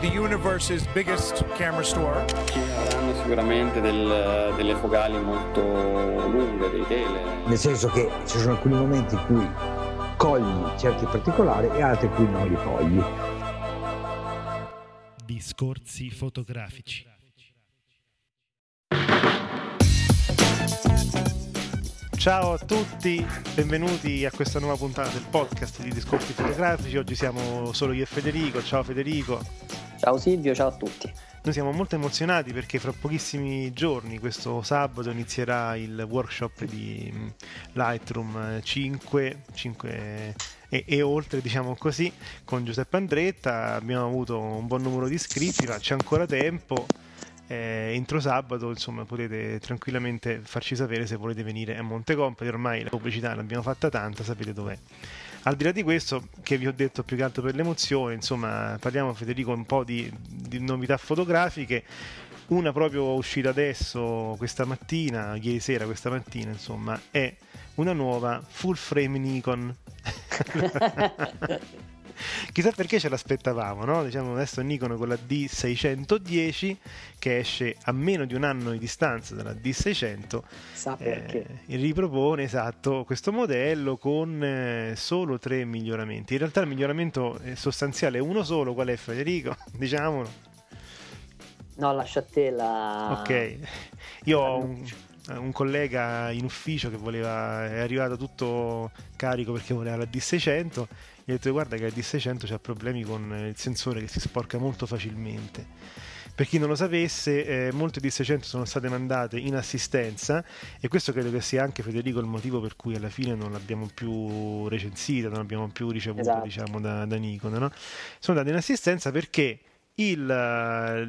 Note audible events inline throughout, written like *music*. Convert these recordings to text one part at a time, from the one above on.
The universe's biggest camera store. Ci avranno sicuramente del, delle focali molto lunghe, dei tele. Nel senso che ci sono alcuni momenti in cui cogli certi particolari e altri in cui non li cogli. Discorsi fotografici. Ciao a tutti, benvenuti a questa nuova puntata del podcast di Discorsi fotografici. Oggi siamo solo io e Federico. Ciao Federico. Ciao Silvio, ciao a tutti. Noi siamo molto emozionati perché fra pochissimi giorni, questo sabato, inizierà il workshop di mm, Lightroom 5, 5 e, e, oltre, diciamo così, con Giuseppe Andretta. Abbiamo avuto un buon numero di iscritti, ma c'è ancora tempo. Eh, entro sabato, insomma, potete tranquillamente farci sapere se volete venire a Montecompoli. Ormai la pubblicità l'abbiamo fatta tanta, sapete dov'è. Al di là di questo, che vi ho detto più che altro per l'emozione, insomma, parliamo Federico un po' di, di novità fotografiche. Una proprio uscita adesso, questa mattina, ieri sera, questa mattina, insomma, è una nuova full frame Nikon. *laughs* Chissà perché ce l'aspettavamo, no? Diciamo adesso Nikon con la D610 che esce a meno di un anno di distanza dalla D600 Sa perché. Eh, ripropone esatto questo modello con eh, solo tre miglioramenti. In realtà il miglioramento sostanziale è uno solo, qual è Federico? *laughs* Diciamolo. No, lascia a te la... Ok, io ho un, un collega in ufficio che voleva, è arrivato tutto carico perché voleva la D600 gli ho detto guarda che la D600 ha problemi con il sensore che si sporca molto facilmente. Per chi non lo sapesse, eh, molte D600 sono state mandate in assistenza e questo credo che sia anche Federico il motivo per cui alla fine non l'abbiamo più recensita, non l'abbiamo più ricevuta esatto. diciamo, da, da Nikon. No? Sono andate in assistenza perché il,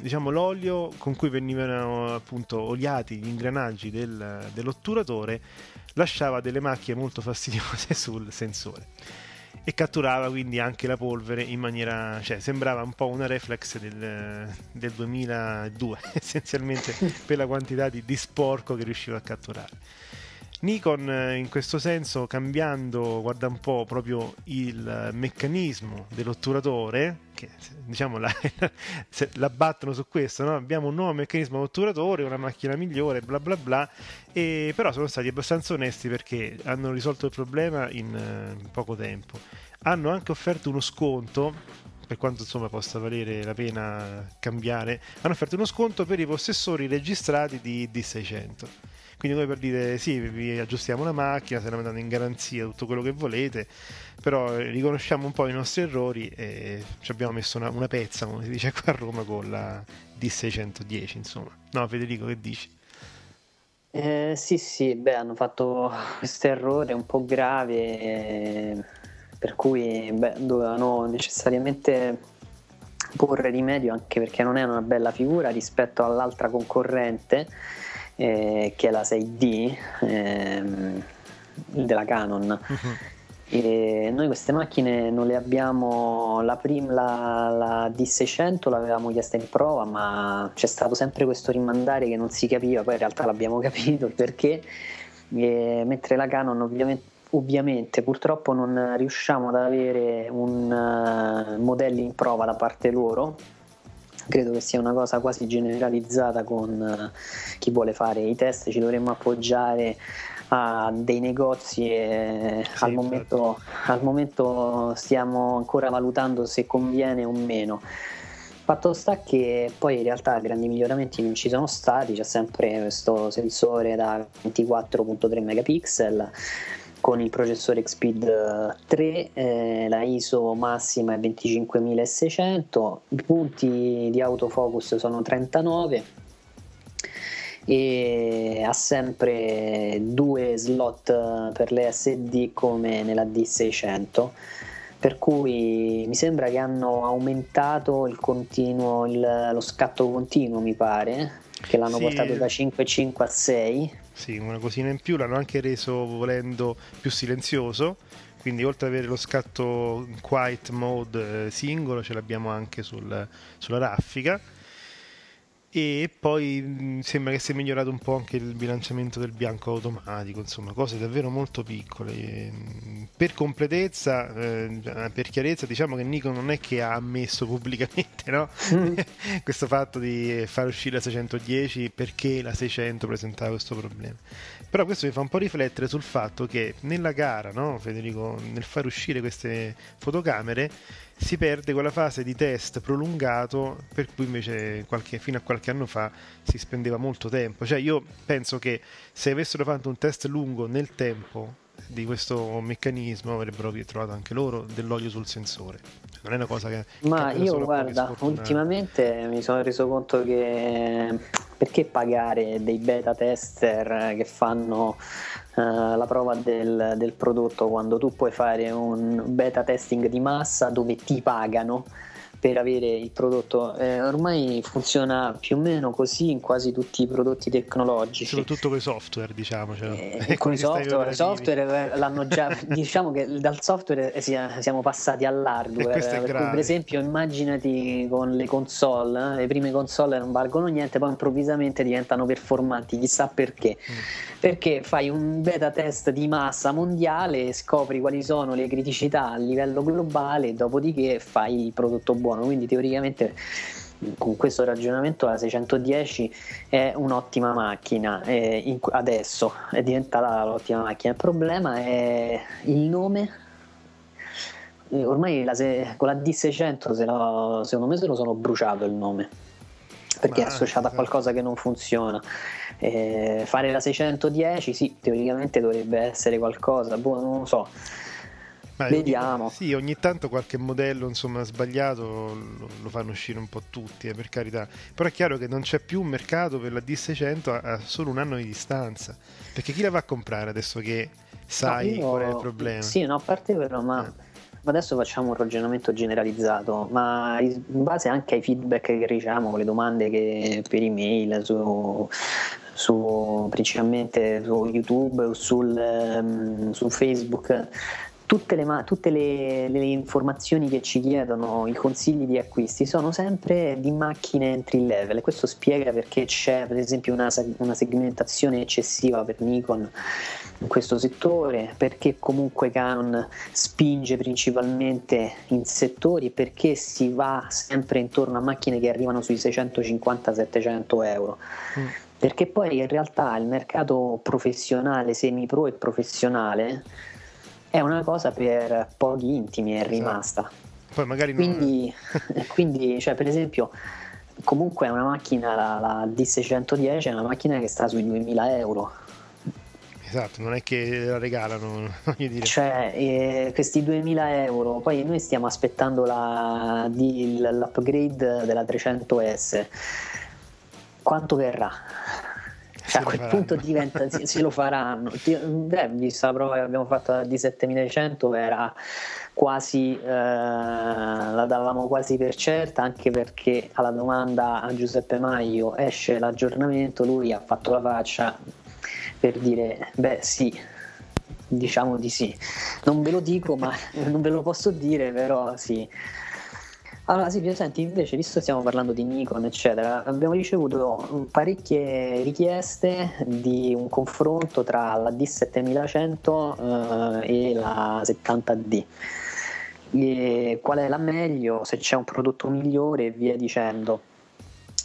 diciamo, l'olio con cui venivano appunto oliati gli ingranaggi del, dell'otturatore lasciava delle macchie molto fastidiose *laughs* sul sensore e catturava quindi anche la polvere in maniera, cioè sembrava un po' una reflex del, del 2002 *laughs* essenzialmente per la quantità di, di sporco che riusciva a catturare. Nikon eh, in questo senso cambiando, guarda un po' proprio il meccanismo dell'otturatore, che diciamo la, *laughs* la battono su questo, no? abbiamo un nuovo meccanismo d'otturatore, una macchina migliore, bla bla bla, e però sono stati abbastanza onesti perché hanno risolto il problema in, in poco tempo. Hanno anche offerto uno sconto per quanto insomma possa valere la pena cambiare, hanno offerto uno sconto per i possessori registrati di D600 quindi noi per dire sì, vi aggiustiamo la macchina, se la mandate in garanzia, tutto quello che volete, però riconosciamo un po' i nostri errori e ci abbiamo messo una, una pezza, come si dice qua a Roma, con la D610, insomma. No, Federico, che dici? Eh, sì, sì, beh, hanno fatto questo errore un po' grave, eh, per cui beh, dovevano necessariamente porre rimedio anche perché non è una bella figura rispetto all'altra concorrente eh, che è la 6D ehm, della Canon. Uh-huh. E noi queste macchine non le abbiamo, la, prim, la, la, D600 l'avevamo chiesta in prova, ma c'è stato sempre questo rimandare che non si capiva, poi in realtà l'abbiamo *laughs* capito perché, e, mentre la Canon ovviamente, ovviamente, purtroppo non riusciamo ad avere un uh, modello in prova da parte loro credo che sia una cosa quasi generalizzata con uh, chi vuole fare i test, ci dovremmo appoggiare a dei negozi e sì, al, momento, al, momento, stiamo ancora valutando se conviene o meno. Fatto sta che poi in realtà grandi miglioramenti non ci sono stati, c'è sempre questo sensore da 24.3 megapixel con il processore Xpeed 3, eh, la ISO massima è 25600, i punti di autofocus sono 39 e ha sempre due slot per le SD come nella D600 per cui mi sembra che hanno aumentato il continuo, il, lo scatto continuo mi pare che l'hanno Sì. portato da 5.5 a 6. Sì, una cosina in più, l'hanno anche reso volendo più silenzioso, quindi oltre ad avere lo scatto quiet mode eh, singolo ce l'abbiamo anche sul- sulla raffica e poi mh, sembra che sia migliorato un po' anche il bilanciamento del bianco automatico, insomma cose davvero molto piccole. E, mh, Per completezza, eh, per chiarezza, diciamo che Nikon non è che ha ammesso pubblicamente no? *laughs* questo fatto di far uscire la 610 perché la 600 presentava questo problema. Però questo mi fa un po' riflettere sul fatto che nella gara, no, Federico, nel far uscire queste fotocamere si perde quella fase di test prolungato per cui invece qualche- fino a qualche anno fa si spendeva molto tempo. Cioè io penso che se avessero fatto un test lungo nel tempo di questo meccanismo avrebbero trovato anche loro dell'olio sul sensore. Non è una cosa che... Ma capita io guarda, ultimamente mi sono reso conto che perché pagare dei beta tester che fanno eh, la prova del, del prodotto quando tu puoi fare un beta testing di massa dove ti pagano per avere il prodotto. Eh, ormai funziona più o meno così in quasi tutti i prodotti tecnologici. Soprattutto con i software, diciamocelo. Eh, *laughs* E con i software, software eh, l'hanno già *laughs* diciamo che dal software eh, sia- siamo passati all'hardware. Per esempio immaginati con le console eh, le prime console non valgono niente poi improvvisamente diventano performanti chissà perché. Mm. perché fai un beta test di massa mondiale scopri quali sono le criticità a livello globale dopodiché fai il prodotto buono quindi teoricamente con questo ragionamento la 610 è un'ottima macchina eh, in- adesso è diventata l'ottima macchina. Il problema è il nome. Eh, ormai la se- con la D600 se la- secondo me se lo sono bruciato il nome perché è Ma- associato a qualcosa che non funziona. Eh, fare la 610 sì teoricamente dovrebbe essere qualcosa boh, non lo so Ma ogni- Vediamo. sì, ogni tanto qualche modello insomma sbagliato lo, lo fanno uscire un po' tutti, eh, per carità. Però è chiaro che non c'è più un mercato per la D600 a, a solo un anno di distanza. Perché chi la va a comprare adesso che sai No, io- qual è il problema? Sì, no, a parte quello, ma Eh. ma adesso facciamo un ragionamento generalizzato, ma in base anche ai feedback che riceviamo, con le domande che per email, su, su- principalmente su YouTube o sul, ehm, su Facebook, tutte, le, tutte le, le informazioni che ci chiedono, i consigli di acquisti sono sempre di macchine entry level. E questo spiega perché c'è per esempio una, una segmentazione eccessiva per Nikon in questo settore, perché comunque Canon spinge principalmente in settori, perché si va sempre intorno a macchine che arrivano sui 650-700 euro. Mm. Perché poi in realtà il mercato professionale, semi-pro e professionale è una cosa per pochi intimi, è Esatto. rimasta. Poi magari non- Quindi, *laughs* quindi cioè, per esempio, comunque è una macchina, la, la D610 è una macchina che sta sui 2000 euro. Esatto, non è che la regalano, *laughs* voglio dire. Cioè, eh, questi 2000 euro, poi noi stiamo aspettando la, di- l'upgrade della 300S. Quanto verrà? Cioè, a quel faranno. punto diventa, se, se lo faranno. Beh, vista la prova che abbiamo fatto di 7100 era quasi, eh, la davamo quasi per certa, anche perché alla domanda a Giuseppe Maio esce l'aggiornamento, lui ha fatto la faccia per dire, beh sì, diciamo di sì. Non ve lo dico, ma *laughs* non ve lo posso dire, però sì. Allora, Silvio, senti, invece, visto che stiamo parlando di Nikon, eccetera, abbiamo ricevuto parecchie richieste di un confronto tra la D7100 eh, e la 70D. E qual è la meglio, se c'è un prodotto migliore e via dicendo.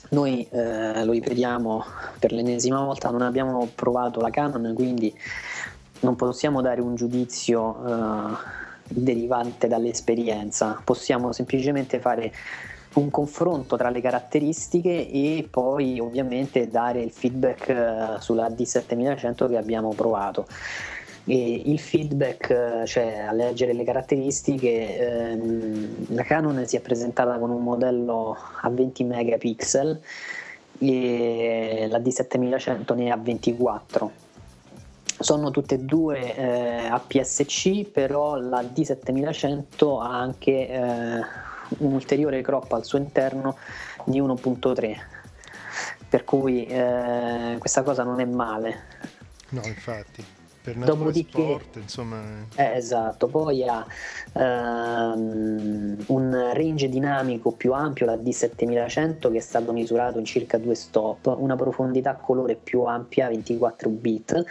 Noi eh, lo ripetiamo per l'ennesima volta, non abbiamo provato la Canon, quindi non possiamo dare un giudizio eh, derivante dall'esperienza, possiamo semplicemente fare un confronto tra le caratteristiche e poi ovviamente dare il feedback eh, sulla D7100 che abbiamo provato. E il feedback, eh, cioè a leggere le caratteristiche, ehm, la Canon si è presentata con un modello a 20 megapixel e la D7100 ne ha 24 sono tutte e due eh, APS-C però la D7100 ha anche eh, un ulteriore crop al suo interno di 1.3 per cui eh, questa cosa non è male. No, infatti, per Dopodiché- sport, insomma... Eh, esatto, poi ha ehm, un range dinamico più ampio, la D7100 che è stato misurato in circa due stop, una profondità colore più ampia, 24 bit,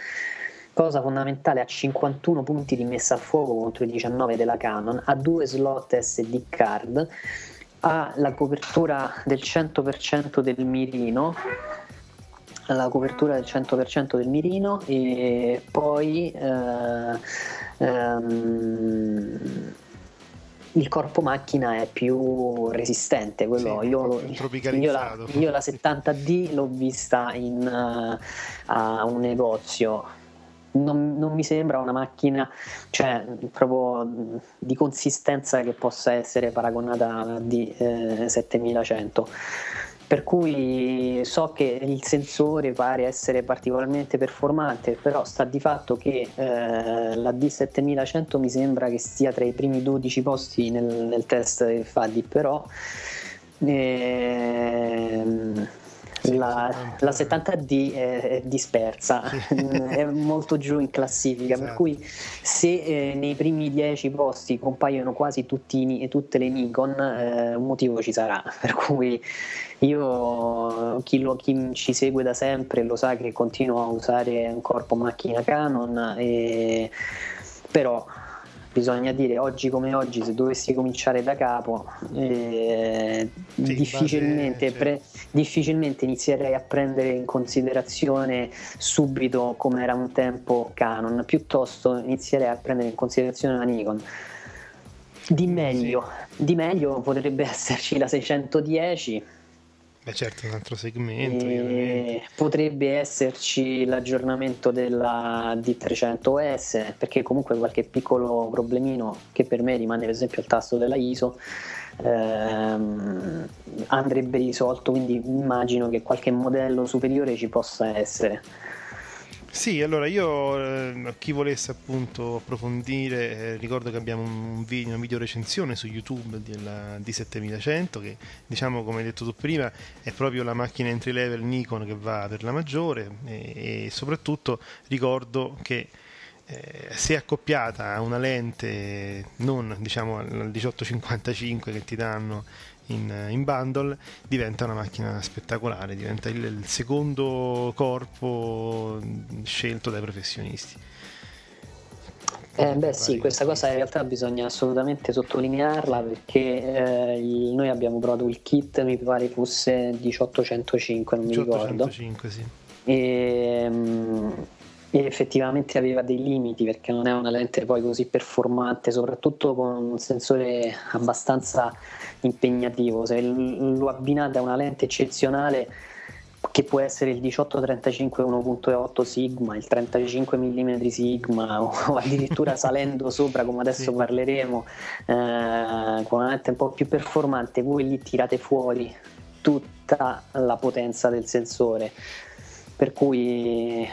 cosa fondamentale, ha 51 punti di messa a fuoco contro i 19 della Canon, ha due slot SD card, ha la copertura del 100% del mirino la copertura del 100% del mirino e poi eh, ehm, il corpo macchina è più resistente quello Sì, io, io, la, io la 70D l'ho vista in, eh, a un negozio non, non mi sembra una macchina cioè proprio di consistenza che possa essere paragonata alla D7100 per cui so che il sensore pare essere particolarmente performante, però sta di fatto che eh, la D7100 mi sembra che stia tra i primi 12 posti nel, nel test che fa di però ehm, Sì, la, 70. la 70D è, è dispersa, *laughs* è molto giù in classifica, per Esatto. cui se eh, nei primi 10 posti compaiono quasi tutti, tutte le Nikon, eh, un motivo ci sarà, *laughs* per cui io, chi, lo- chi ci segue da sempre lo sa che continuo a usare un corpo macchina Canon, e- però bisogna dire oggi come oggi se dovessi cominciare da capo eh, Sì, difficilmente, base, pre- difficilmente inizierei a prendere in considerazione subito come era un tempo Canon. Piuttosto inizierei a prendere in considerazione la Nikon. Di meglio, di meglio potrebbe *laughs* esserci la 610 Beh certo, un altro segmento. chiaramente. e potrebbe esserci l'aggiornamento della D300S perché comunque qualche piccolo problemino che per me rimane per esempio il tasto della ISO ehm, andrebbe risolto quindi immagino che qualche modello superiore ci possa essere Sì, allora io eh, a chi volesse appunto approfondire, eh, ricordo che abbiamo un video, una video recensione su YouTube della D7100 che diciamo come hai detto tu prima è proprio la macchina entry level Nikon che va per la maggiore e, e soprattutto ricordo che eh, se accoppiata a una lente non diciamo al 1855 che ti danno in, in bundle diventa una macchina spettacolare, diventa il, il secondo corpo scelto dai professionisti. Eh, beh sì, questa cosa in realtà bisogna assolutamente sottolinearla perché eh, noi abbiamo provato il kit, mi pare fosse 1805, non mi ricordo. 1805, sì. e, mm, e effettivamente aveva dei limiti perché non è una lente poi così performante, soprattutto con un sensore abbastanza impegnativo. Se lo abbinate a una lente eccezionale che può essere il 1835 1.8 Sigma, il 35 mm Sigma *laughs* o addirittura salendo sopra come adesso Sì. parleremo eh, con una lente un po' più performante, voi lì tirate fuori tutta la potenza del sensore per cui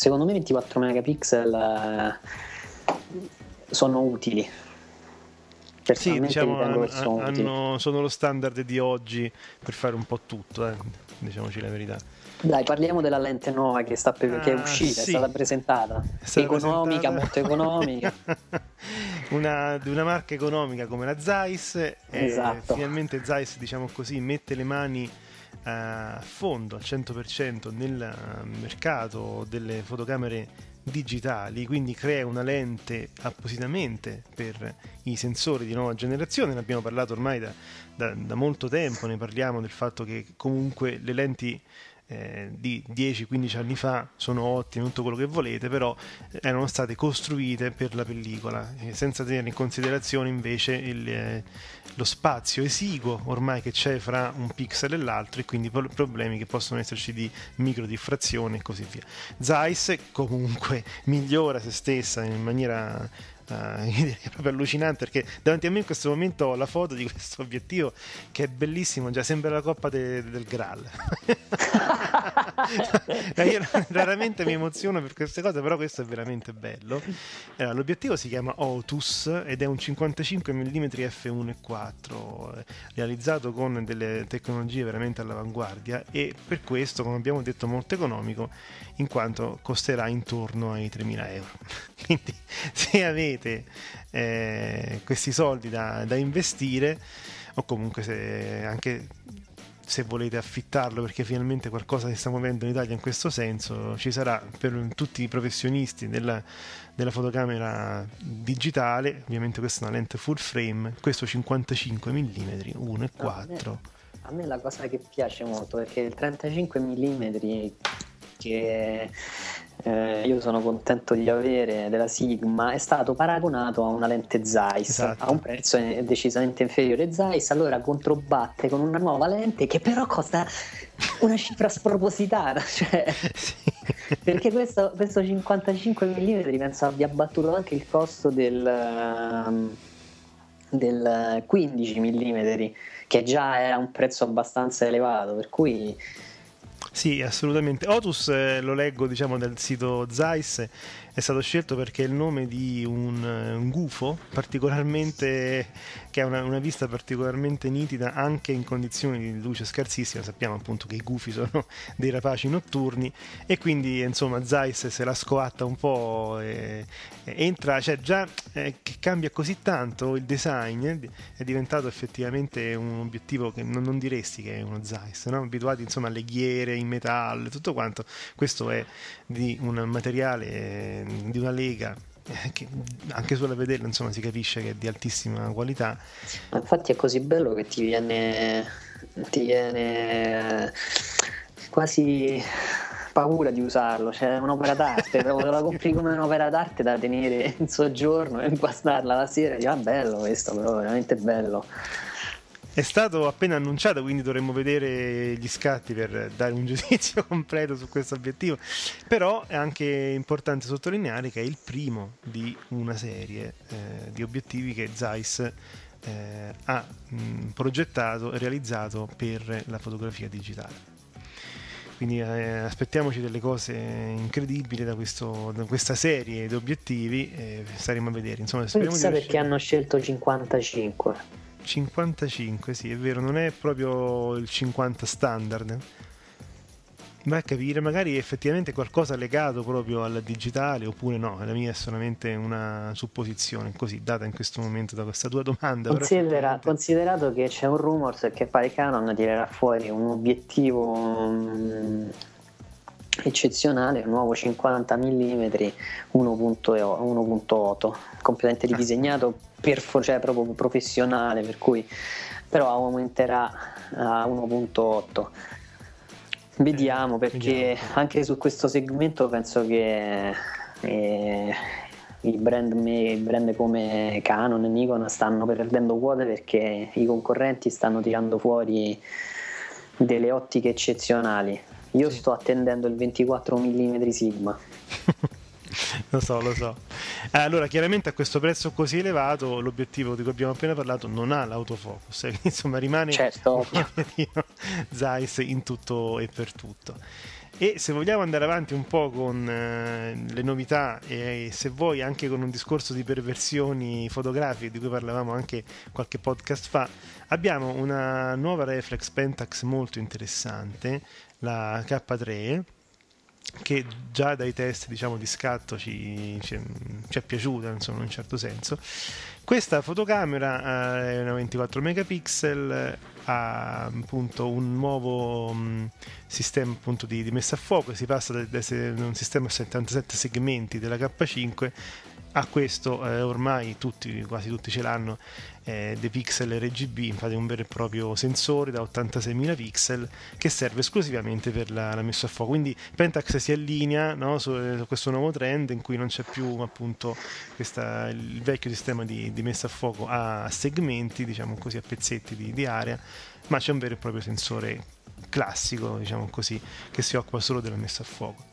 secondo me 24 megapixel eh, sono utili Sì, diciamo, ritengo han- che sono utili hanno- sono lo standard di oggi per fare un po' tutto, eh, diciamoci la verità. dai parliamo della lente nuova che, sta per- che è Ah, uscita, sì. è stata presentata È stata economica, presentata- molto economica *laughs* una, di una marca economica come la Zeiss Esatto. finalmente Zeiss diciamo così mette le mani a fondo al 100% nel eh, mercato delle fotocamere digitali quindi crea una lente appositamente per i sensori di nuova generazione. Ne abbiamo parlato ormai da, da- da molto tempo ne parliamo del fatto che comunque le lenti eh, di 10-15 anni fa sono ottime, tutto quello che volete, però erano state costruite per la pellicola, eh, senza tenere in considerazione invece il, eh, lo spazio esiguo ormai che c'è fra un pixel e l'altro e quindi pro- problemi che possono esserci di microdiffrazione e così via. Zeiss comunque migliora se stessa in maniera eh, *laughs* io direi proprio allucinante perché davanti a me in questo momento ho la foto di questo obiettivo che è bellissimo, già sembra la coppa de- del Graal. *laughs* io raramente mi emoziono per queste cose, però questo è veramente bello. Allora, l'obiettivo si chiama Otus ed è un 55 mm f1.4 realizzato con delle tecnologie veramente all'avanguardia e per questo, come abbiamo detto, molto economico in quanto costerà intorno ai 3.000 euro. *laughs* Quindi se avete eh, questi soldi da, da investire o comunque se anche se volete affittarlo perché finalmente qualcosa si sta muovendo in Italia in questo senso, ci sarà per tutti i professionisti della, della fotocamera digitale, ovviamente questa è una lente full frame, questo 55 mm 1.4. A me la cosa che piace molto perché il 35 mm che eh, io sono contento di avere della Sigma è stato paragonato a una lente Zeiss Esatto. a un prezzo decisamente inferiore Zeiss allora controbatte con una nuova lente che però costa una cifra spropositata *laughs* cioè, perché questo, questo 55 mm penso abbia abbattuto anche il costo del, um, del 15 mm che già era un prezzo abbastanza elevato per cui Sì, assolutamente. Otus eh, lo leggo diciamo dal sito Zeiss, è stato scelto perché è il nome di un, eh, un gufo particolarmente che ha una, una vista particolarmente nitida anche in condizioni di luce scarsissima. Sappiamo appunto che i gufi sono *laughs* dei rapaci notturni e quindi insomma Zeiss se la scoatta un po' e, e entra, cioè già eh, che cambia così tanto il design eh, è diventato effettivamente un obiettivo che non, non diresti che è uno Zeiss, no? abituati insomma alle ghiere in metallo, tutto quanto. Questo è di un materiale eh, di una lega eh, che anche solo a vederlo insomma si capisce che è di altissima qualità infatti è così bello che ti viene, ti viene quasi paura di usarlo, cioè è un'opera d'arte, proprio la compri come un'opera d'arte da tenere in soggiorno e guardarla la sera e dici ah bello questo, però veramente bello. È stato appena annunciato, quindi dovremmo vedere gli scatti per dare un *laughs* giudizio completo su questo obiettivo. Però è anche importante sottolineare che è il primo di una serie eh, di obiettivi che Zeiss eh, ha mh, progettato e realizzato per la fotografia digitale. Quindi eh, aspettiamoci delle cose incredibili da, questo- da questa serie di obiettivi e staremo a vedere. Insomma, speriamo Chissà di perché hanno scelto 55. 55, sì, è vero, non è proprio il 50 standard. Vai a capire, magari effettivamente qualcosa legato proprio al digitale oppure no, la mia è solamente una supposizione così data in questo momento da questa tua domanda. Considera- effettivamente- considerato che c'è un rumors che pare Canon tirerà fuori un obiettivo mm, eccezionale, un nuovo 50 mm 1.8 completamente ridisegnato per cioè proprio professionale per cui però aumenterà a 1.8 vediamo perché vediamo. anche su questo segmento penso che eh, i brand, me- brand come Canon e Nikon stanno perdendo quote perché i concorrenti stanno tirando fuori delle ottiche eccezionali io Sì. sto attendendo il 24 mm Sigma *laughs* lo so, lo so. Allora, chiaramente a questo prezzo così elevato, l'obiettivo di cui abbiamo appena parlato non ha l'autofocus, *laughs* insomma rimane Certo. Zeiss in tutto e per tutto. E se vogliamo andare avanti un po' con eh, le novità e se vuoi anche con un discorso di perversioni fotografiche di cui parlavamo anche qualche podcast fa, abbiamo una nuova reflex Pentax molto interessante, la K3 che già dai test diciamo di scatto ci, ci- ci è piaciuta insomma in un certo senso. Questa fotocamera eh, è una 24 megapixel ha appunto un nuovo mh, sistema appunto di, di messa a fuoco. Si passa da, da un sistema a 77 segmenti della K5 a questo eh, ormai tutti, quasi tutti ce l'hanno eh, dei pixel RGB, infatti è un vero e proprio sensore da 86.000 pixel che serve esclusivamente per la, la messa a fuoco. Quindi Pentax si allinea no, su, su questo nuovo trend in cui non c'è più appunto questa, il vecchio sistema di, di messa a fuoco a segmenti, diciamo così, a pezzetti di, di area, ma c'è un vero e proprio sensore classico, diciamo così, che si occupa solo della messa a fuoco.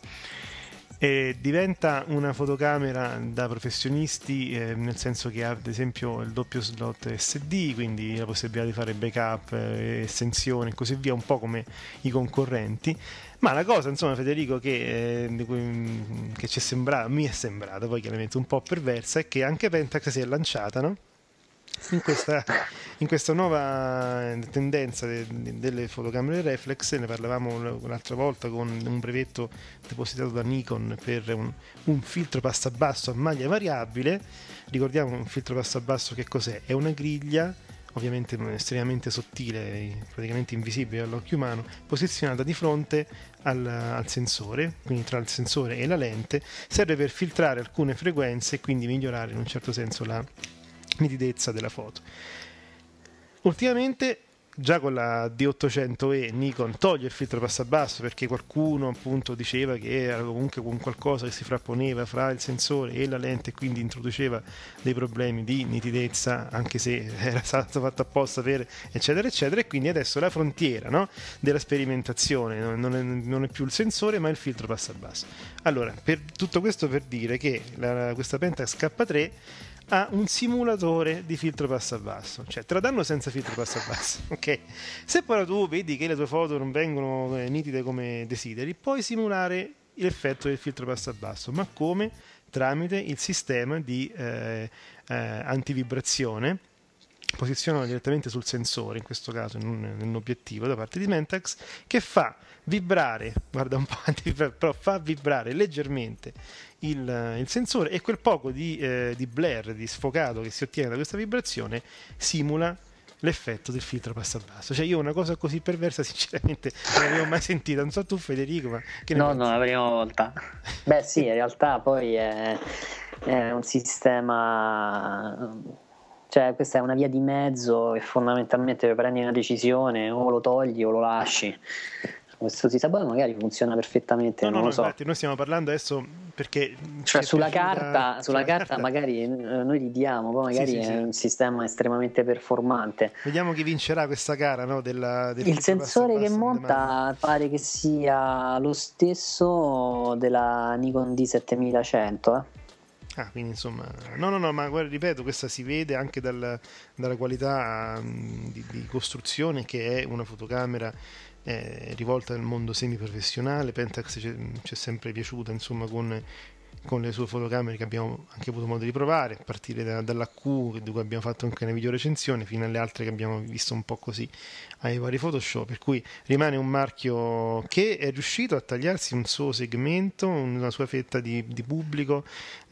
E diventa una fotocamera da professionisti, eh, nel senso che ha ad esempio il doppio slot SD, quindi la possibilità di fare backup, eh, estensione e così via, un po' come i concorrenti. Ma la cosa, insomma, Federico, che, eh, che ci è sembrata, mi è sembrata poi chiaramente un po' perversa, è che anche Pentax si è lanciata, no? In questa, in questa nuova tendenza de, de, delle fotocamere reflex, ne parlavamo l'altra volta con un brevetto depositato da Nikon per un, un filtro passabasso a maglia variabile. Ricordiamo un filtro passabasso che cos'è? È una griglia ovviamente estremamente sottile, praticamente invisibile all'occhio umano, posizionata di fronte al, al, sensore, quindi tra il sensore e la lente, serve per filtrare alcune frequenze e quindi migliorare in un certo senso la, nitidezza della foto. Ultimamente già con la D800E Nikon toglie il filtro passabasso perché qualcuno appunto diceva che era comunque con qualcosa che si frapponeva fra il sensore e la lente e quindi introduceva dei problemi di nitidezza anche se *laughs* era stato fatto apposta per eccetera eccetera e quindi adesso la frontiera no, della sperimentazione non è, non è, più il sensore ma il filtro passabasso allora per tutto questo per dire che la, questa Pentax K3 ha un simulatore di filtro passo basso, cioè te la danno senza filtro passo basso, *laughs* ok? Se poi tu vedi che le tue foto non vengono eh, nitide come desideri, puoi simulare l'effetto del filtro passo basso, ma come? Tramite il sistema di eh, eh, antivibrazione posizionato direttamente sul sensore, in questo caso in un, in un, obiettivo da parte di Mentax, che fa vibrare, guarda un po', *laughs* però fa vibrare leggermente il, il sensore e quel poco di, eh, di blare, di sfocato che si ottiene da questa vibrazione simula l'effetto del filtro passa basso. Cioè, io una cosa così perversa, *laughs* sinceramente, non l'avevo mai sentita. Non so tu, Federico, ma che ne No, pensi? no, la prima volta. Beh, sì, in realtà poi è, è un sistema. Cioè, questa è una via di mezzo e fondamentalmente prendere una decisione o lo togli o lo lasci questo sistema magari funziona perfettamente. No, non no, lo so. infatti, noi stiamo parlando adesso perché. Cioè, sulla carta, sulla carta, carta, magari eh, noi ridiamo, poi magari sì, sì, è sì. un sistema estremamente performante. Vediamo chi vincerà questa gara. No? Della, del Il sensore che monta pare che sia lo stesso della Nikon D7100. Eh. Ah, quindi insomma, no, no, no, ma guarda, ripeto, questa si vede anche dal, dalla qualità um, di, di costruzione che è una fotocamera eh, rivolta al mondo semiprofessionale. Pentax ci è sempre piaciuta, insomma, con, con, le sue fotocamere che abbiamo anche avuto modo di provare, a partire da, dall'AQ, di cui abbiamo fatto anche una video recensione, fino alle altre che abbiamo visto un po' così ai vari Photoshop. Per cui rimane un marchio che è riuscito a tagliarsi un suo segmento, una sua fetta di, di pubblico,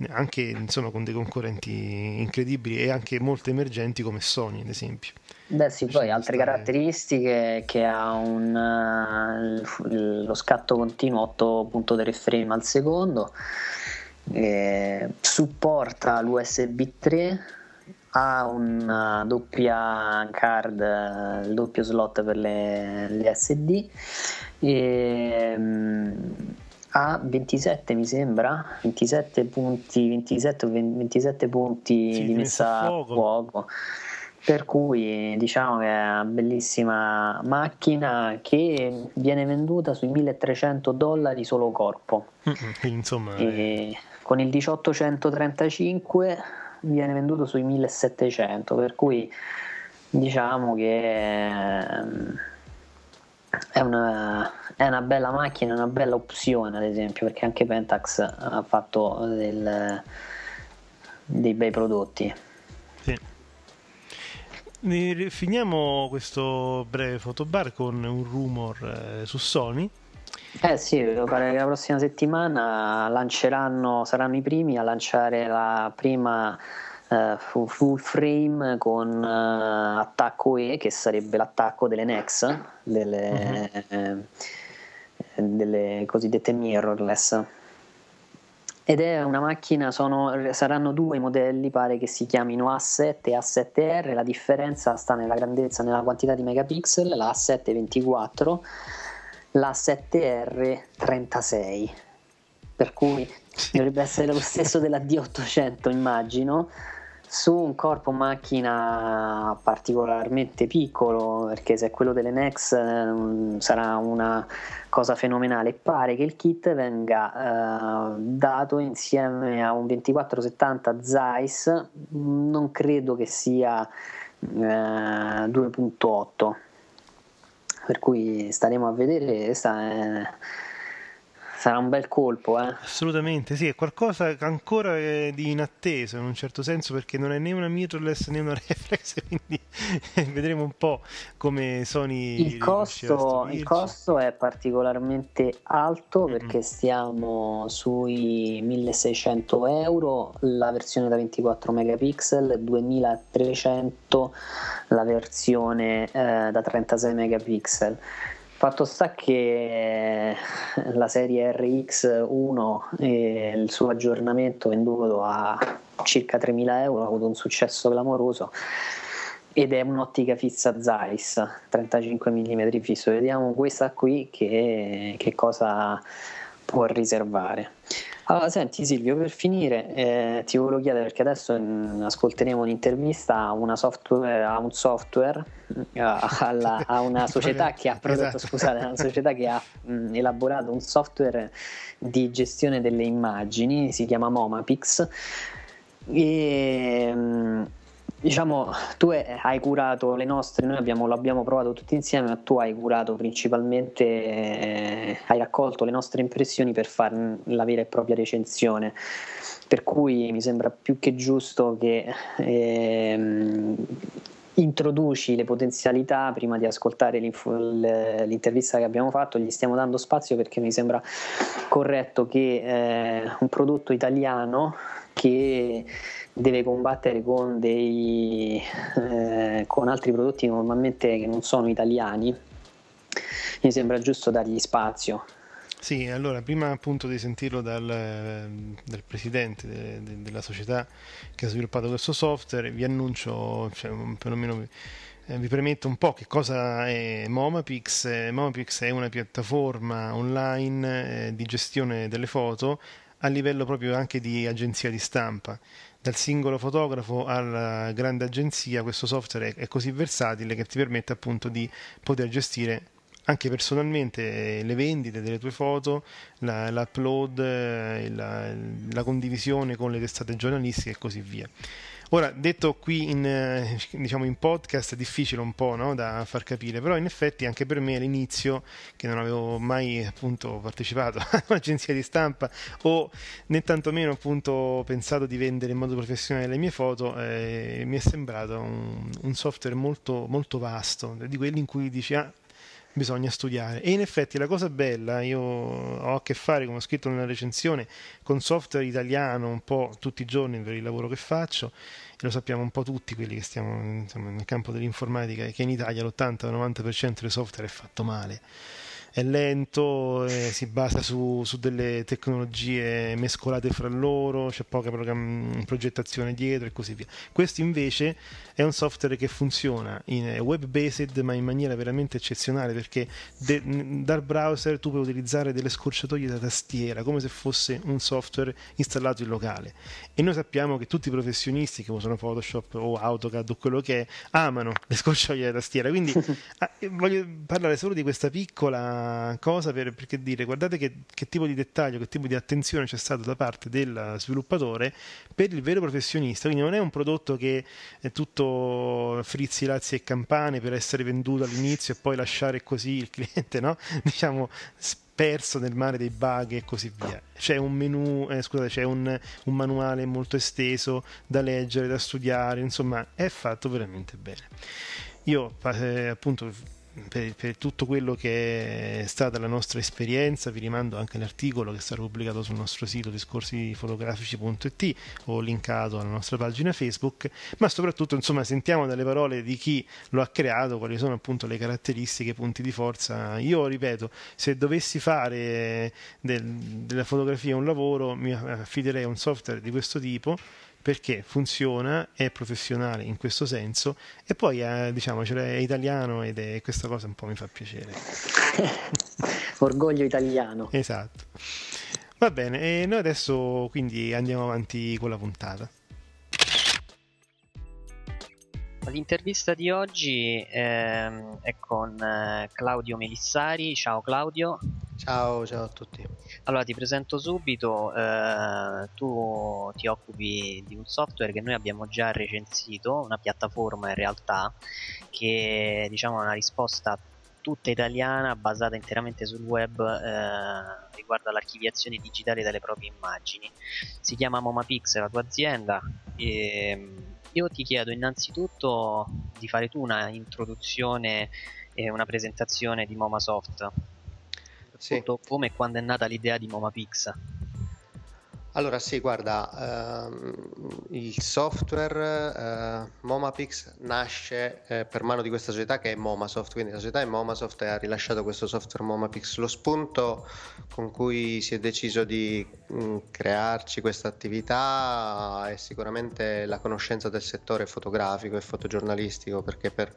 anche insomma con dei concorrenti incredibili e anche molto emergenti come Sony, ad esempio. Beh sì, poi altre caratteristiche che ha un, uh, lo scatto continuo 8.3 frame al secondo, eh, supporta l'USB 3, ha una doppia card, il doppio slot per le, le SD e um, ha 27 mi sembra, 27 punti, 27, 27 punti sì, di messa a fuoco. fuoco per cui diciamo che è una bellissima macchina che viene venduta sui 1300 dollari solo corpo. Insomma, e con il 1835 viene venduto sui 1700, per cui diciamo che ehm, è una, è una bella macchina, una bella opzione ad esempio, perché anche Pentax ha fatto del, dei bei prodotti. Finiamo questo breve fotobar con un rumor eh, su Sony. Eh sì, pare che la prossima settimana. Lanceranno, saranno i primi a lanciare la prima uh, full frame con uh, attacco E, che sarebbe l'attacco delle NEX, delle, uh-huh. eh, delle cosiddette mirrorless. Ed è una macchina, sono, saranno due modelli, pare che si chiamino A7 e A7R, la differenza sta nella grandezza, nella quantità di megapixel, la A7 24, la A7R 36, per cui dovrebbe essere lo stesso della D800 immagino, su un corpo macchina particolarmente piccolo, perché se è quello delle Nex eh, sarà una cosa fenomenale. Pare che il kit venga eh, dato insieme a un 2470 Zeiss, non credo che sia eh, 2.8 per cui staremo a vedere sta, eh, sarà un bel colpo eh. assolutamente sì è qualcosa ancora eh, di inatteso in un certo senso perché non è né una mirrorless né una *laughs* reflex quindi vedremo un po' come Sony il costo, il costo è particolarmente alto perché mm-hmm. stiamo sui 1600 euro la versione da 24 megapixel 2300 la versione eh, da 36 megapixel. Fatto sta che la serie RX1 e il suo aggiornamento venduto a circa 3.000 euro ha avuto un successo clamoroso ed è un'ottica fissa Zeiss 35 mm fisso. Vediamo questa qui che, che cosa può riservare. Allora, senti Silvio, per finire eh, ti volevo chiedere perché adesso mh, mm, ascolteremo un'intervista a, una software, a un software, a, alla, *laughs* a una società che ha prodotto, esatto. scusate, una società che ha mh, mm, elaborato un software di gestione delle immagini, si chiama Momapix e mh, mm, diciamo, tu hai curato le nostre, noi abbiamo, lo abbiamo provato tutti insieme, ma tu hai curato principalmente, eh, hai raccolto le nostre impressioni per fare la vera e propria recensione. Per cui mi sembra più che giusto che ehm, introduci le potenzialità prima di ascoltare l'intervista che abbiamo fatto, gli stiamo dando spazio perché mi sembra corretto che eh, un prodotto italiano che deve combattere con, dei, eh, con altri prodotti normalmente che non sono italiani, mi sembra giusto dargli spazio. Sì, allora prima appunto di sentirlo dal, dal presidente de, de, della società che ha sviluppato questo software, vi annuncio, cioè, perlomeno eh, vi premetto un po' che cosa è Momapix. Eh, Momapix è una piattaforma online eh, di gestione delle foto a livello proprio anche di agenzia di stampa dal singolo fotografo alla grande agenzia, questo software è, così versatile che ti permette appunto di poter gestire anche personalmente le vendite delle tue foto, la, l'upload, eh, la, la condivisione con le testate giornalistiche e così via. Ora, detto qui in, eh, diciamo in podcast è difficile un po' no, da far capire, però in effetti anche per me all'inizio, che non avevo mai appunto partecipato *laughs* a un'agenzia di stampa o né tantomeno appunto pensato di vendere in modo professionale le mie foto, eh, mi è sembrato un, un software molto, molto vasto, di quelli in cui dici ah, bisogna studiare. E in effetti la cosa bella, io ho a che fare, come ho scritto nella recensione, con software italiano un po' tutti i giorni per il lavoro che faccio, e lo sappiamo un po' tutti quelli che stiamo insomma, nel campo dell'informatica, che in Italia l'80-90% dei software è fatto male è lento, eh, si basa su, su, delle tecnologie mescolate fra loro, c'è poca program- progettazione dietro e così via. Questo invece è un software che funziona in web based ma in maniera veramente eccezionale perché de- dal browser tu puoi utilizzare delle scorciatoie da tastiera come se fosse un software installato in locale e noi sappiamo che tutti i professionisti che usano Photoshop o AutoCAD o quello che è amano le scorciatoie da tastiera quindi *laughs* ah, voglio parlare solo di questa piccola cosa per, perché dire guardate che, che, tipo di dettaglio, che tipo di attenzione c'è stato da parte del sviluppatore per il vero professionista. Quindi non è un prodotto che è tutto frizzi, lazzi e campane per essere venduto all'inizio e poi lasciare così il cliente, no? *laughs* Diciamo perso nel mare dei bug e così via. C'è un menu, eh, scusate, c'è un, un, manuale molto esteso da leggere, da studiare, insomma, è fatto veramente bene. Io eh, appunto per, per, tutto quello che è stata la nostra esperienza, vi rimando anche all'articolo che sarà pubblicato sul nostro sito discorsifotografici.it o linkato alla nostra pagina Facebook, ma soprattutto insomma sentiamo dalle parole di chi lo ha creato quali sono appunto le caratteristiche, i punti di forza. Io ripeto, se dovessi fare del, della fotografia un lavoro, mi affiderei a un software di questo tipo perché funziona, è professionale in questo senso e poi è, diciamo, è italiano ed è questa cosa un po' mi fa piacere. *laughs* Orgoglio italiano. Esatto. Va bene, e noi adesso quindi andiamo avanti con la puntata. l'intervista di oggi ehm, è con eh, Claudio Melissari. Ciao Claudio. Ciao, ciao a tutti. Allora ti presento subito, eh, tu ti occupi di un software che noi abbiamo già recensito, una piattaforma in realtà che diciamo è una risposta tutta italiana basata interamente sul web eh, riguardo all'archiviazione digitale delle proprie immagini. Si chiama MomaPix la tua azienda e io ti chiedo innanzitutto di fare tu una introduzione e una presentazione di MomaSoft. Sì. Come e quando è nata l'idea di MomaPix? Allora sì, guarda, ehm, il software eh, MomaPix nasce eh, per mano di questa società che è Momasoft, quindi la società è Momasoft e ha rilasciato questo software MomaPix. Lo spunto con cui si è deciso di mh, mm, crearci questa attività è sicuramente la conoscenza del settore fotografico e fotogiornalistico, perché per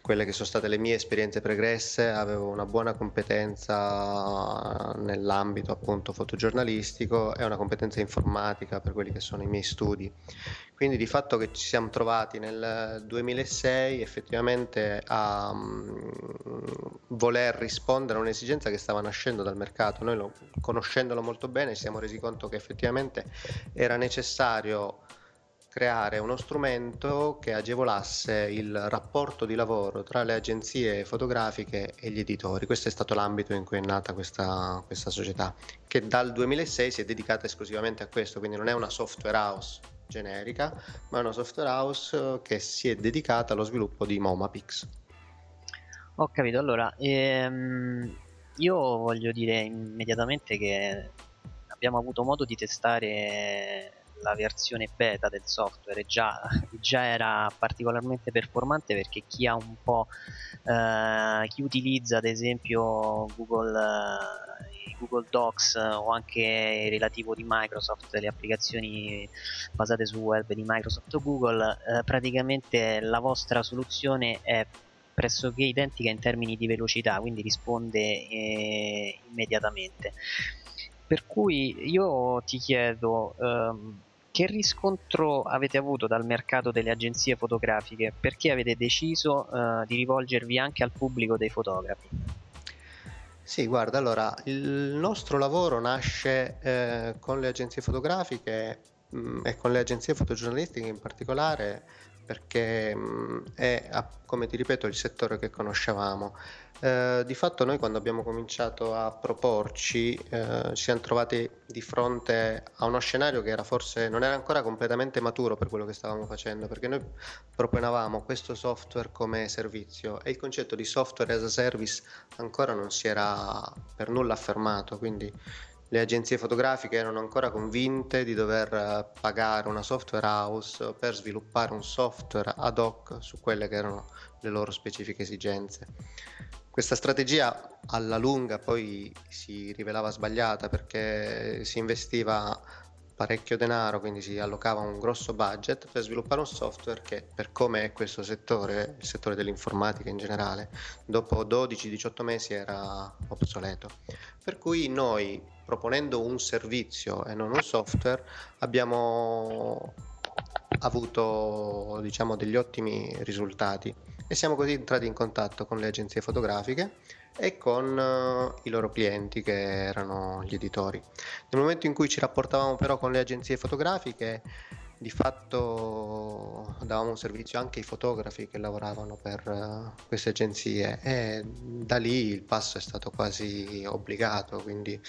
quelle che sono state le mie esperienze pregresse, avevo una buona competenza nell'ambito appunto fotogiornalistico e una competenza informatica per quelli che sono i miei studi. Quindi di fatto che ci siamo trovati nel 2006 effettivamente a um, voler rispondere a un'esigenza che stava nascendo dal mercato. Noi lo, conoscendolo molto bene ci siamo resi conto che effettivamente era necessario creare uno strumento che agevolasse il rapporto di lavoro tra le agenzie fotografiche e gli editori. Questo è stato l'ambito in cui è nata questa, questa società, che dal 2006 si è dedicata esclusivamente a questo, quindi non è una software house generica, ma è una software house che si è dedicata allo sviluppo di MomaPix. Ho capito, allora ehm, io voglio dire immediatamente che abbiamo avuto modo di testare la versione beta del software già, già era particolarmente performante perché chi ha un po' eh, chi utilizza ad esempio Google, eh, Google Docs o anche il relativo di Microsoft, le applicazioni basate sul web di Microsoft o Google, eh, praticamente la vostra soluzione è pressoché identica in termini di velocità, quindi risponde eh, immediatamente. Per cui io ti chiedo, ehm, che riscontro avete avuto dal mercato delle agenzie fotografiche? Perché avete deciso uh, di rivolgervi anche al pubblico dei fotografi? Sì, guarda, allora il nostro lavoro nasce eh, con le agenzie fotografiche mh, mm, e con le agenzie fotogiornalistiche in particolare perché è, come ti ripeto, il settore che conoscevamo. Eh, di fatto noi quando abbiamo cominciato a proporci eh, ci siamo trovati di fronte a uno scenario che era forse non era ancora completamente maturo per quello che stavamo facendo, perché noi proponevamo questo software come servizio e il concetto di software as a service ancora non si era per nulla affermato, quindi le agenzie fotografiche erano ancora convinte di dover eh, pagare una software house per sviluppare un software ad hoc su quelle che erano le loro specifiche esigenze. Questa strategia alla lunga poi si rivelava sbagliata perché si investiva parecchio denaro, quindi si allocava un grosso budget per sviluppare un software che per come è questo settore, il settore dell'informatica in generale, dopo 12-18 mesi era obsoleto. Per cui noi, proponendo un servizio e non un software, abbiamo avuto diciamo, degli ottimi risultati e siamo così entrati in contatto con le agenzie fotografiche e con uh, i loro clienti che erano gli editori. Nel momento in cui ci rapportavamo però con le agenzie fotografiche, di fatto davamo un servizio anche ai fotografi che lavoravano per uh, queste agenzie e da lì il passo è stato quasi obbligato, quindi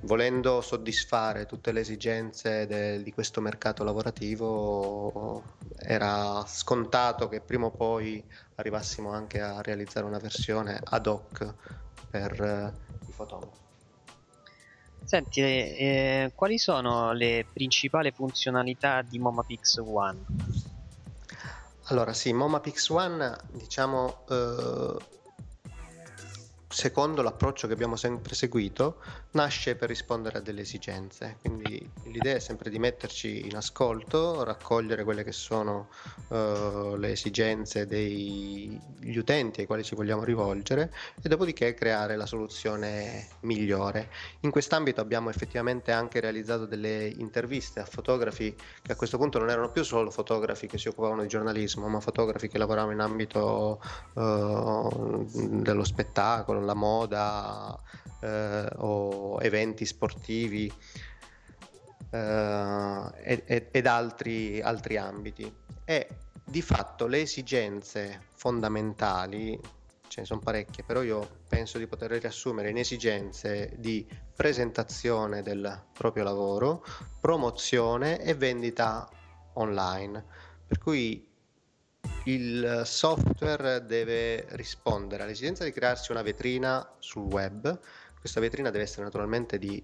volendo soddisfare tutte le esigenze de, di questo mercato lavorativo era scontato che prima o poi arrivassimo anche a realizzare una versione ad hoc per eh, i fotografi. Senti, eh, quali sono le principali funzionalità di MomaPix One? Allora sì, MomaPix One diciamo eh, secondo l'approccio che abbiamo sempre seguito, nasce per rispondere a delle esigenze. Quindi l'idea è sempre di metterci in ascolto, raccogliere quelle che sono uh, le esigenze degli utenti ai quali ci vogliamo rivolgere e dopodiché creare la soluzione migliore. In quest'ambito abbiamo effettivamente anche realizzato delle interviste a fotografi che a questo punto non erano più solo fotografi che si occupavano di giornalismo, ma fotografi che lavoravano in ambito uh, dello spettacolo la moda eh, o eventi sportivi eh, ed, ed altri, altri ambiti. E di fatto le esigenze fondamentali ce ne sono parecchie, però io penso di poter riassumere in esigenze di presentazione del proprio lavoro, promozione e vendita online. Per cui il software deve rispondere all'esigenza di crearsi una vetrina sul web. Questa vetrina deve essere naturalmente di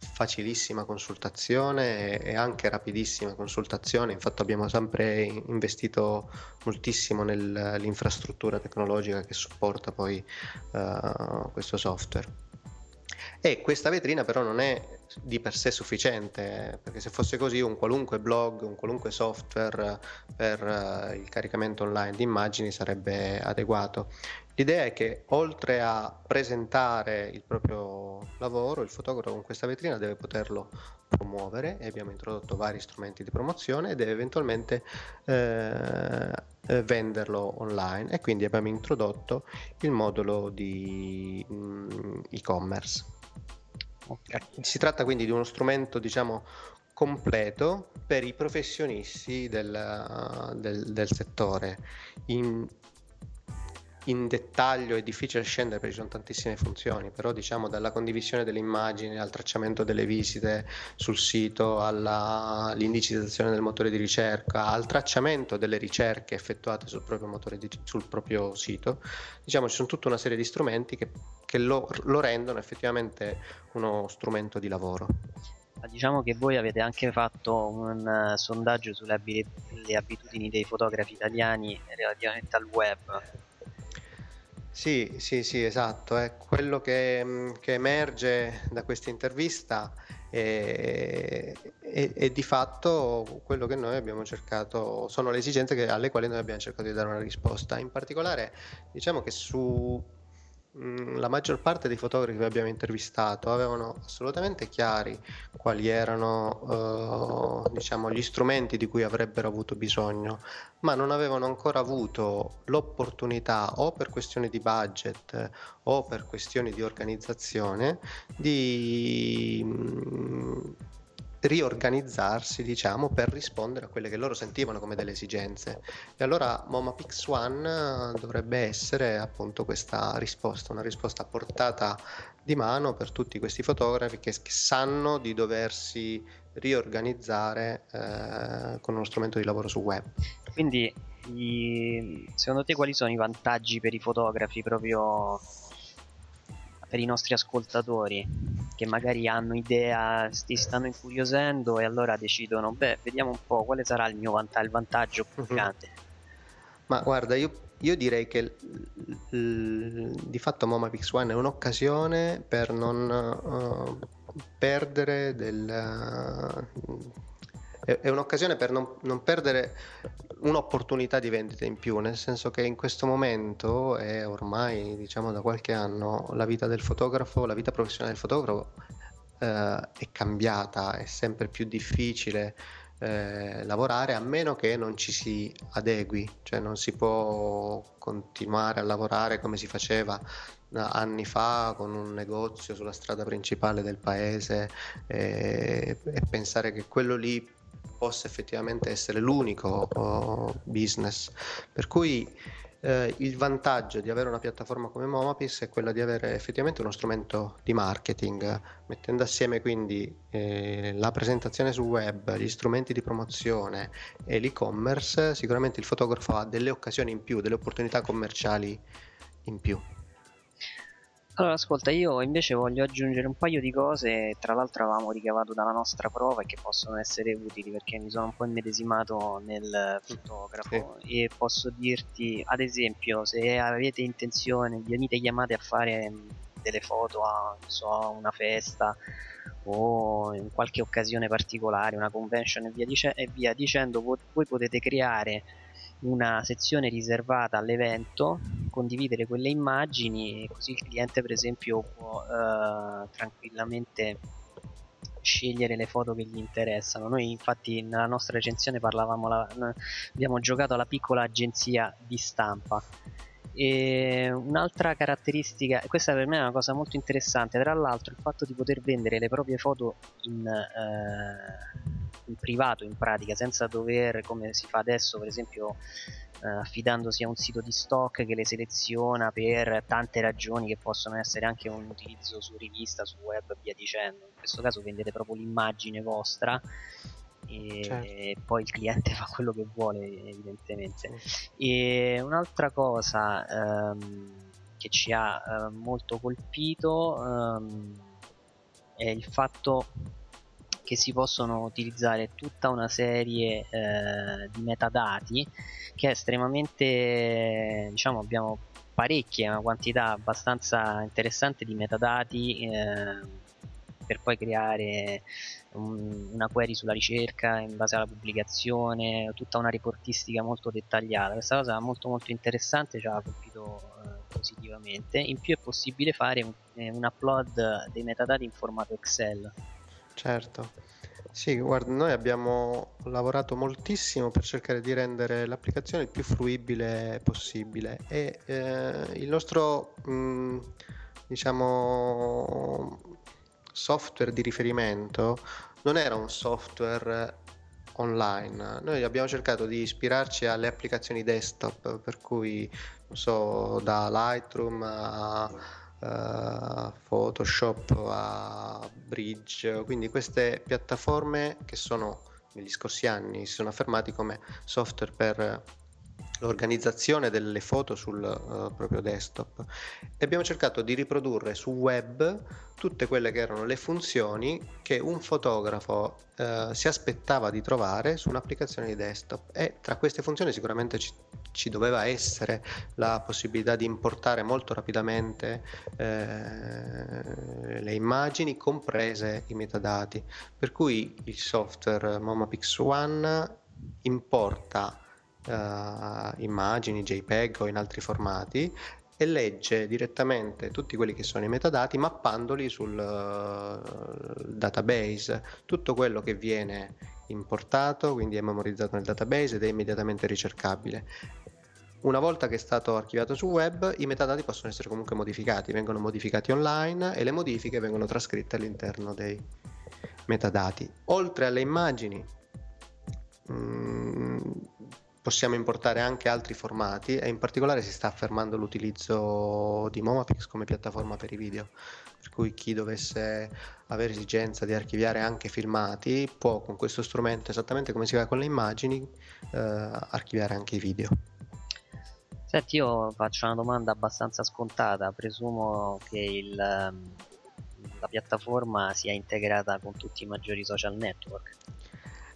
facilissima consultazione e anche rapidissima consultazione. Infatti abbiamo sempre investito moltissimo nell'infrastruttura tecnologica che supporta poi uh, questo software. E questa vetrina però non è di per sé sufficiente, perché se fosse così un qualunque blog, un qualunque software per uh, il caricamento online di immagini sarebbe adeguato. L'idea è che oltre a presentare il proprio lavoro, il fotografo con questa vetrina deve poterlo promuovere e abbiamo introdotto vari strumenti di promozione e deve eventualmente eh, eh venderlo online e quindi abbiamo introdotto il modulo di mm, e-commerce. Si tratta quindi di uno strumento, diciamo, completo per i professionisti del, del, del settore. In, in dettaglio è difficile scendere perché ci sono tantissime funzioni, però diciamo dalla condivisione delle immagini al tracciamento delle visite sul sito, all'indicizzazione del motore di ricerca, al tracciamento delle ricerche effettuate sul proprio, motore di, sul proprio sito, diciamo ci sono tutta una serie di strumenti che, che lo, lo rendono effettivamente uno strumento di lavoro. Diciamo che voi avete anche fatto un uh, sondaggio sulle abitudini dei fotografi italiani relativamente al web sì, sì, sì, esatto. È quello che, mm, che emerge da questa intervista è, è, è, di fatto quello che noi abbiamo cercato, sono le esigenze che, alle quali noi abbiamo cercato di dare una risposta. In particolare, diciamo che su la maggior parte dei fotografi che abbiamo intervistato avevano assolutamente chiari quali erano uh, diciamo, gli strumenti di cui avrebbero avuto bisogno, ma non avevano ancora avuto l'opportunità o per questioni di budget o per questioni di organizzazione di mm, riorganizzarsi, diciamo, per rispondere a quelle che loro sentivano come delle esigenze. E allora MomaPix One dovrebbe essere appunto questa risposta, una risposta a portata di mano per tutti questi fotografi che, che sanno di doversi riorganizzare eh, con uno strumento di lavoro su web. Quindi, secondo te quali sono i vantaggi per i fotografi proprio per i nostri ascoltatori che magari hanno idea, si stanno incuriosendo e allora decidono, beh, vediamo un po' quale sarà il mio vantaggio, il vantaggio più mhm. grande. Ma guarda, io, io direi che l, l, di fatto MomaPix One è un'occasione per non uh, perdere del... Uh, è, un'occasione per non, non perdere un'opportunità di vendita in più, nel senso che in questo momento e ormai diciamo da qualche anno la vita del fotografo, la vita professionale del fotografo eh, è cambiata, è sempre più difficile eh, lavorare a meno che non ci si adegui, cioè non si può continuare a lavorare come si faceva anni fa con un negozio sulla strada principale del paese e, e pensare che quello lì possa effettivamente essere l'unico oh, business. Per cui eh, il vantaggio di avere una piattaforma come Momapis è quello di avere effettivamente uno strumento di marketing, mettendo assieme quindi eh, la presentazione sul web, gli strumenti di promozione e l'e-commerce, sicuramente il fotografo ha delle occasioni in più, delle opportunità commerciali in più. Allora, ascolta, io invece voglio aggiungere un paio di cose, tra l'altro avevamo ricavato dalla nostra prova e che possono essere utili perché mi sono un po' immedesimato nel fotografo sì. e posso dirti, ad esempio, se avete intenzione, venite chiamate a fare delle foto a so, una festa o in qualche occasione particolare, una convention e via, dice- e via dicendo, voi potete creare una sezione riservata all'evento, condividere quelle immagini e così il cliente per esempio può eh, tranquillamente scegliere le foto che gli interessano. Noi infatti nella nostra recensione parlavamo, la, abbiamo giocato alla piccola agenzia di stampa. E un'altra caratteristica, questa per me è una cosa molto interessante, tra l'altro il fatto di poter vendere le proprie foto in, eh, in privato in pratica, senza dover, come si fa adesso, per esempio eh, affidandosi a un sito di stock che le seleziona per tante ragioni che possono essere anche un utilizzo su rivista, su web via dicendo. In questo caso vendete proprio l'immagine vostra e certo. poi il cliente *laughs* fa quello che vuole evidentemente. E un'altra cosa ehm, che ci ha eh, molto colpito ehm, è il fatto che si possono utilizzare tutta una serie eh, di metadati che è estremamente diciamo abbiamo parecchie una quantità abbastanza interessante di metadati eh, per poi creare un, una query sulla ricerca in base alla pubblicazione tutta una reportistica molto dettagliata. Questa cosa è molto molto interessante ci ha colpito eh, positivamente. In più è possibile fare un, eh, un upload dei metadati in formato Excel Certo. Sì, guarda, noi abbiamo lavorato moltissimo per cercare di rendere l'applicazione il più fruibile possibile e eh, il nostro, mh, diciamo, software di riferimento non era un software online. Noi abbiamo cercato di ispirarci alle applicazioni desktop, per cui, non so, da Lightroom a uh, Photoshop, a Bridge, quindi queste piattaforme che sono negli scorsi anni si sono affermati come software per l'organizzazione delle foto sul uh, proprio desktop. E abbiamo cercato di riprodurre su web tutte quelle che erano le funzioni che un fotografo uh, si aspettava di trovare su un'applicazione di desktop. E tra queste funzioni sicuramente ci, ci doveva essere la possibilità di importare molto rapidamente eh, le immagini comprese i metadati. Per cui il software MomaPix One importa uh, immagini, JPEG o in altri formati e legge direttamente tutti quelli che sono i metadati mappandoli sul uh, database. Tutto quello che viene importato, quindi è memorizzato nel database ed è immediatamente ricercabile. Una volta che è stato archiviato su web, i metadati possono essere comunque modificati, vengono modificati online e le modifiche vengono trascritte all'interno dei metadati. Oltre alle immagini, mh, mm, possiamo importare anche altri formati e in particolare si sta affermando l'utilizzo di Momapix come piattaforma per i video per cui chi dovesse avere esigenza di archiviare anche filmati può con questo strumento esattamente come si fa con le immagini eh, archiviare anche i video Senti, io faccio una domanda abbastanza scontata, presumo che il, la piattaforma sia integrata con tutti i maggiori social network.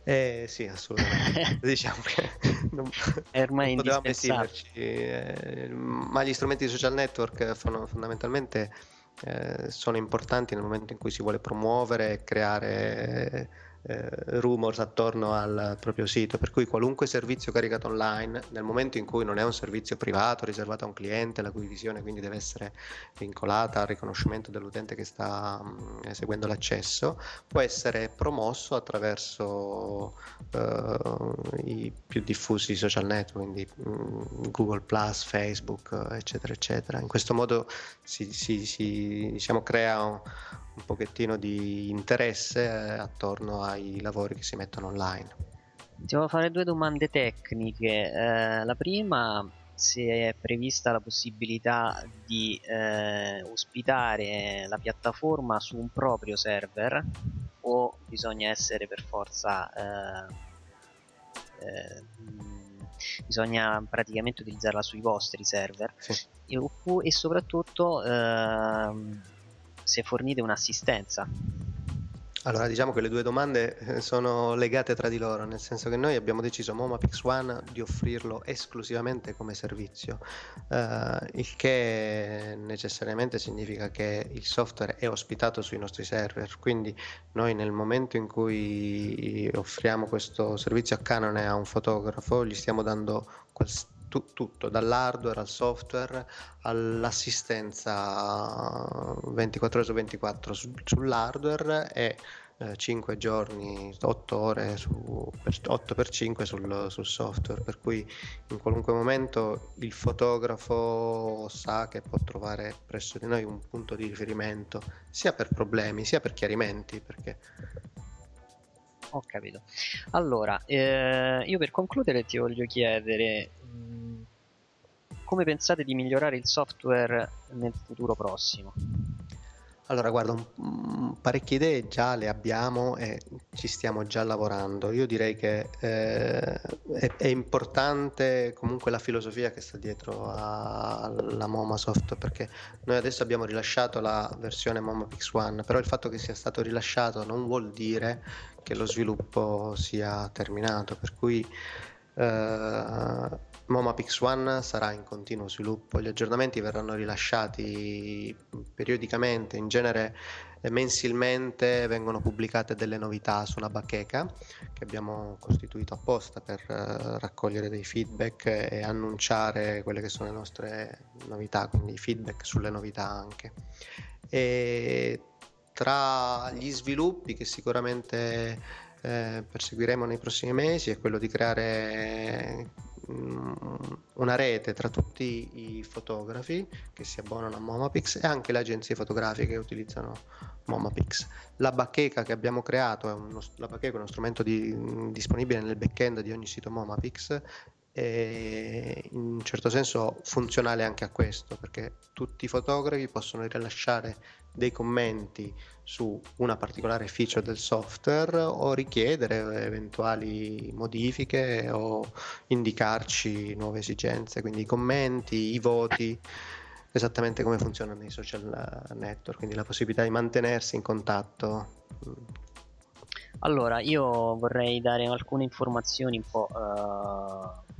Eh, sì, assolutamente. *laughs* diciamo che *laughs* non, ormai non potevamo esimerci, eh, ma gli strumenti di social network fanno, fondamentalmente eh, sono importanti nel momento in cui si vuole promuovere e creare eh, rumors attorno al proprio sito, per cui qualunque servizio caricato online, nel momento in cui non è un servizio privato riservato a un cliente, la cui visione quindi deve essere vincolata al riconoscimento dell'utente che sta mh, mm, eseguendo l'accesso, può essere promosso attraverso uh, i più diffusi social network, quindi mh, mm, Google Facebook, eccetera, eccetera. In questo modo si, si, si diciamo, crea un, un pochettino di interesse eh, attorno ai lavori che si mettono online. Ti volevo fare due domande tecniche. Eh, la prima, se è prevista la possibilità di eh, ospitare la piattaforma su un proprio server o bisogna essere per forza eh, eh, bisogna praticamente utilizzarla sui vostri server sì. e, e soprattutto ehm, se fornite un'assistenza. Allora, diciamo che le due domande eh, sono legate tra di loro, nel senso che noi abbiamo deciso Momapix One di offrirlo esclusivamente come servizio, eh, il che necessariamente significa che il software è ospitato sui nostri server, quindi noi nel momento in cui offriamo questo servizio a Canon e a un fotografo gli stiamo dando quals- tu- tutto, dall'hardware al software all'assistenza 24 ore su 24 su- sull'hardware e eh, 5 giorni, 8 ore su, per, 8 per 5 sul, sul software, per cui in qualunque momento il fotografo sa che può trovare presso di noi un punto di riferimento sia per problemi sia per chiarimenti perché Ho capito. Allora, eh, io per concludere ti voglio chiedere mh, come pensate di migliorare il software nel futuro prossimo? Allora, guarda, un- un- parecchie idee già le abbiamo e ci stiamo già lavorando. Io direi che eh, è, è importante comunque la filosofia che sta dietro alla Momasoft, perché noi adesso abbiamo rilasciato la versione Momapix One, però il fatto che sia stato rilasciato non vuol dire che lo sviluppo sia terminato, per cui eh, Momapix One sarà in continuo sviluppo, gli aggiornamenti verranno rilasciati periodicamente, in genere mensilmente vengono pubblicate delle novità su una bacheca che abbiamo costituito apposta per eh, raccogliere dei feedback e annunciare quelle che sono le nostre novità, quindi feedback sulle novità anche. E tra gli sviluppi che sicuramente eh, perseguiremo nei prossimi mesi è quello di creare una rete tra tutti i fotografi che si abbonano a Momapix e anche le agenzie fotografiche che utilizzano Momapix. La bacheca che abbiamo creato è uno, è uno strumento di- disponibile nel backend di ogni sito Momapix e in un certo senso funzionale anche a questo perché tutti i fotografi possono rilasciare dei commenti su una particolare feature del software o richiedere eventuali modifiche o indicarci nuove esigenze, quindi i commenti, i voti, esattamente come funzionano nei social network, quindi la possibilità di mantenersi in contatto. Allora, io vorrei dare alcune informazioni un po', eh,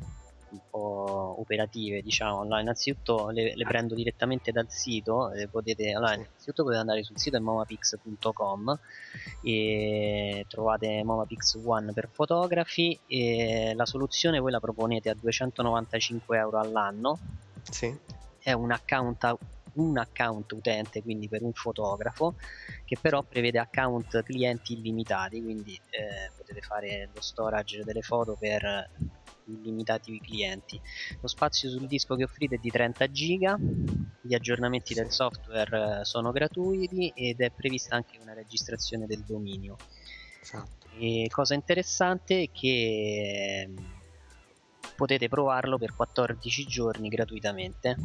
un po' operative, diciamo. Allora, innanzitutto le, le prendo direttamente dal sito. le potete, allora, innanzitutto potete andare sul sito momapix.com e trovate Momapix One per fotografi e la soluzione voi la proponete a 295 euro all'anno. Sì. È un account un account utente, quindi per un fotografo, che però prevede account clienti illimitati, quindi eh, potete fare lo storage delle foto per illimitati clienti. Lo spazio sul disco che offrite è di 30 giga, gli aggiornamenti del software eh, sono gratuiti ed è prevista anche una registrazione del dominio. Esatto. E cosa interessante è che ehm, potete provarlo per 14 giorni gratuitamente.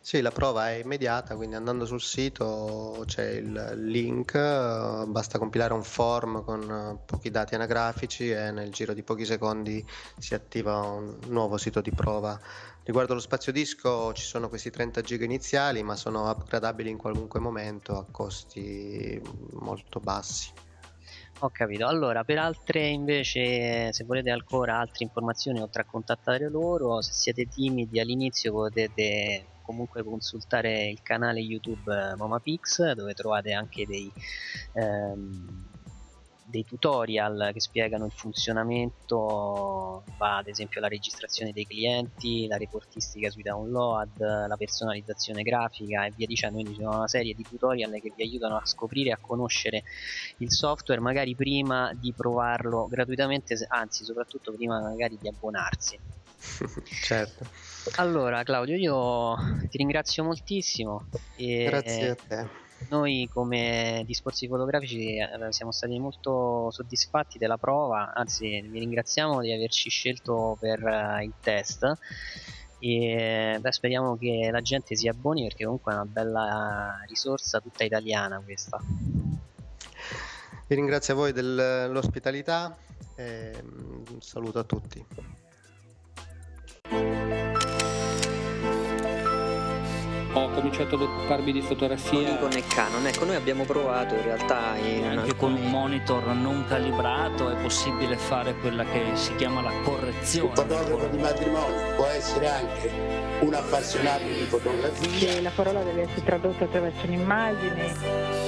Sì, la prova è immediata, quindi andando sul sito c'è il link, eh, basta compilare un form con eh, pochi dati anagrafici e nel giro di pochi secondi si attiva un nuovo sito di prova. Riguardo lo spazio disco ci sono questi 30 giga iniziali, ma sono upgradabili in qualunque momento a costi molto bassi. Ho capito. Allora, per altre invece, se volete ancora altre informazioni oltre a contattare loro, se siete timidi all'inizio potete comunque consultare il canale YouTube eh, Momapix dove trovate anche dei, ehm, dei tutorial che spiegano il funzionamento, va ad esempio la registrazione dei clienti, la reportistica sui download, la personalizzazione grafica e via dicendo, quindi ci sono una serie di tutorial che vi aiutano a scoprire e a conoscere il software magari prima di provarlo gratuitamente, anzi soprattutto prima magari di abbonarsi. *laughs* certo. Allora Claudio, io ti ringrazio moltissimo. E Grazie a te. Noi come discorsi fotografici eh, siamo stati molto soddisfatti della prova, anzi vi ringraziamo di averci scelto per eh, il test e beh, speriamo che la gente si abboni perché comunque è una bella risorsa tutta italiana questa. Vi ringrazio a voi dell'ospitalità e mm, un saluto a tutti. Ho cominciato ad occuparmi di fotografia. Nikon e Canon, ecco noi abbiamo provato in realtà in Anche con alcuni... un monitor non calibrato è possibile fare quella che si chiama la Un correzione. fotografo di matrimonio può essere anche un appassionato di fotografia. che la parola deve essere tradotta attraverso un'immagine.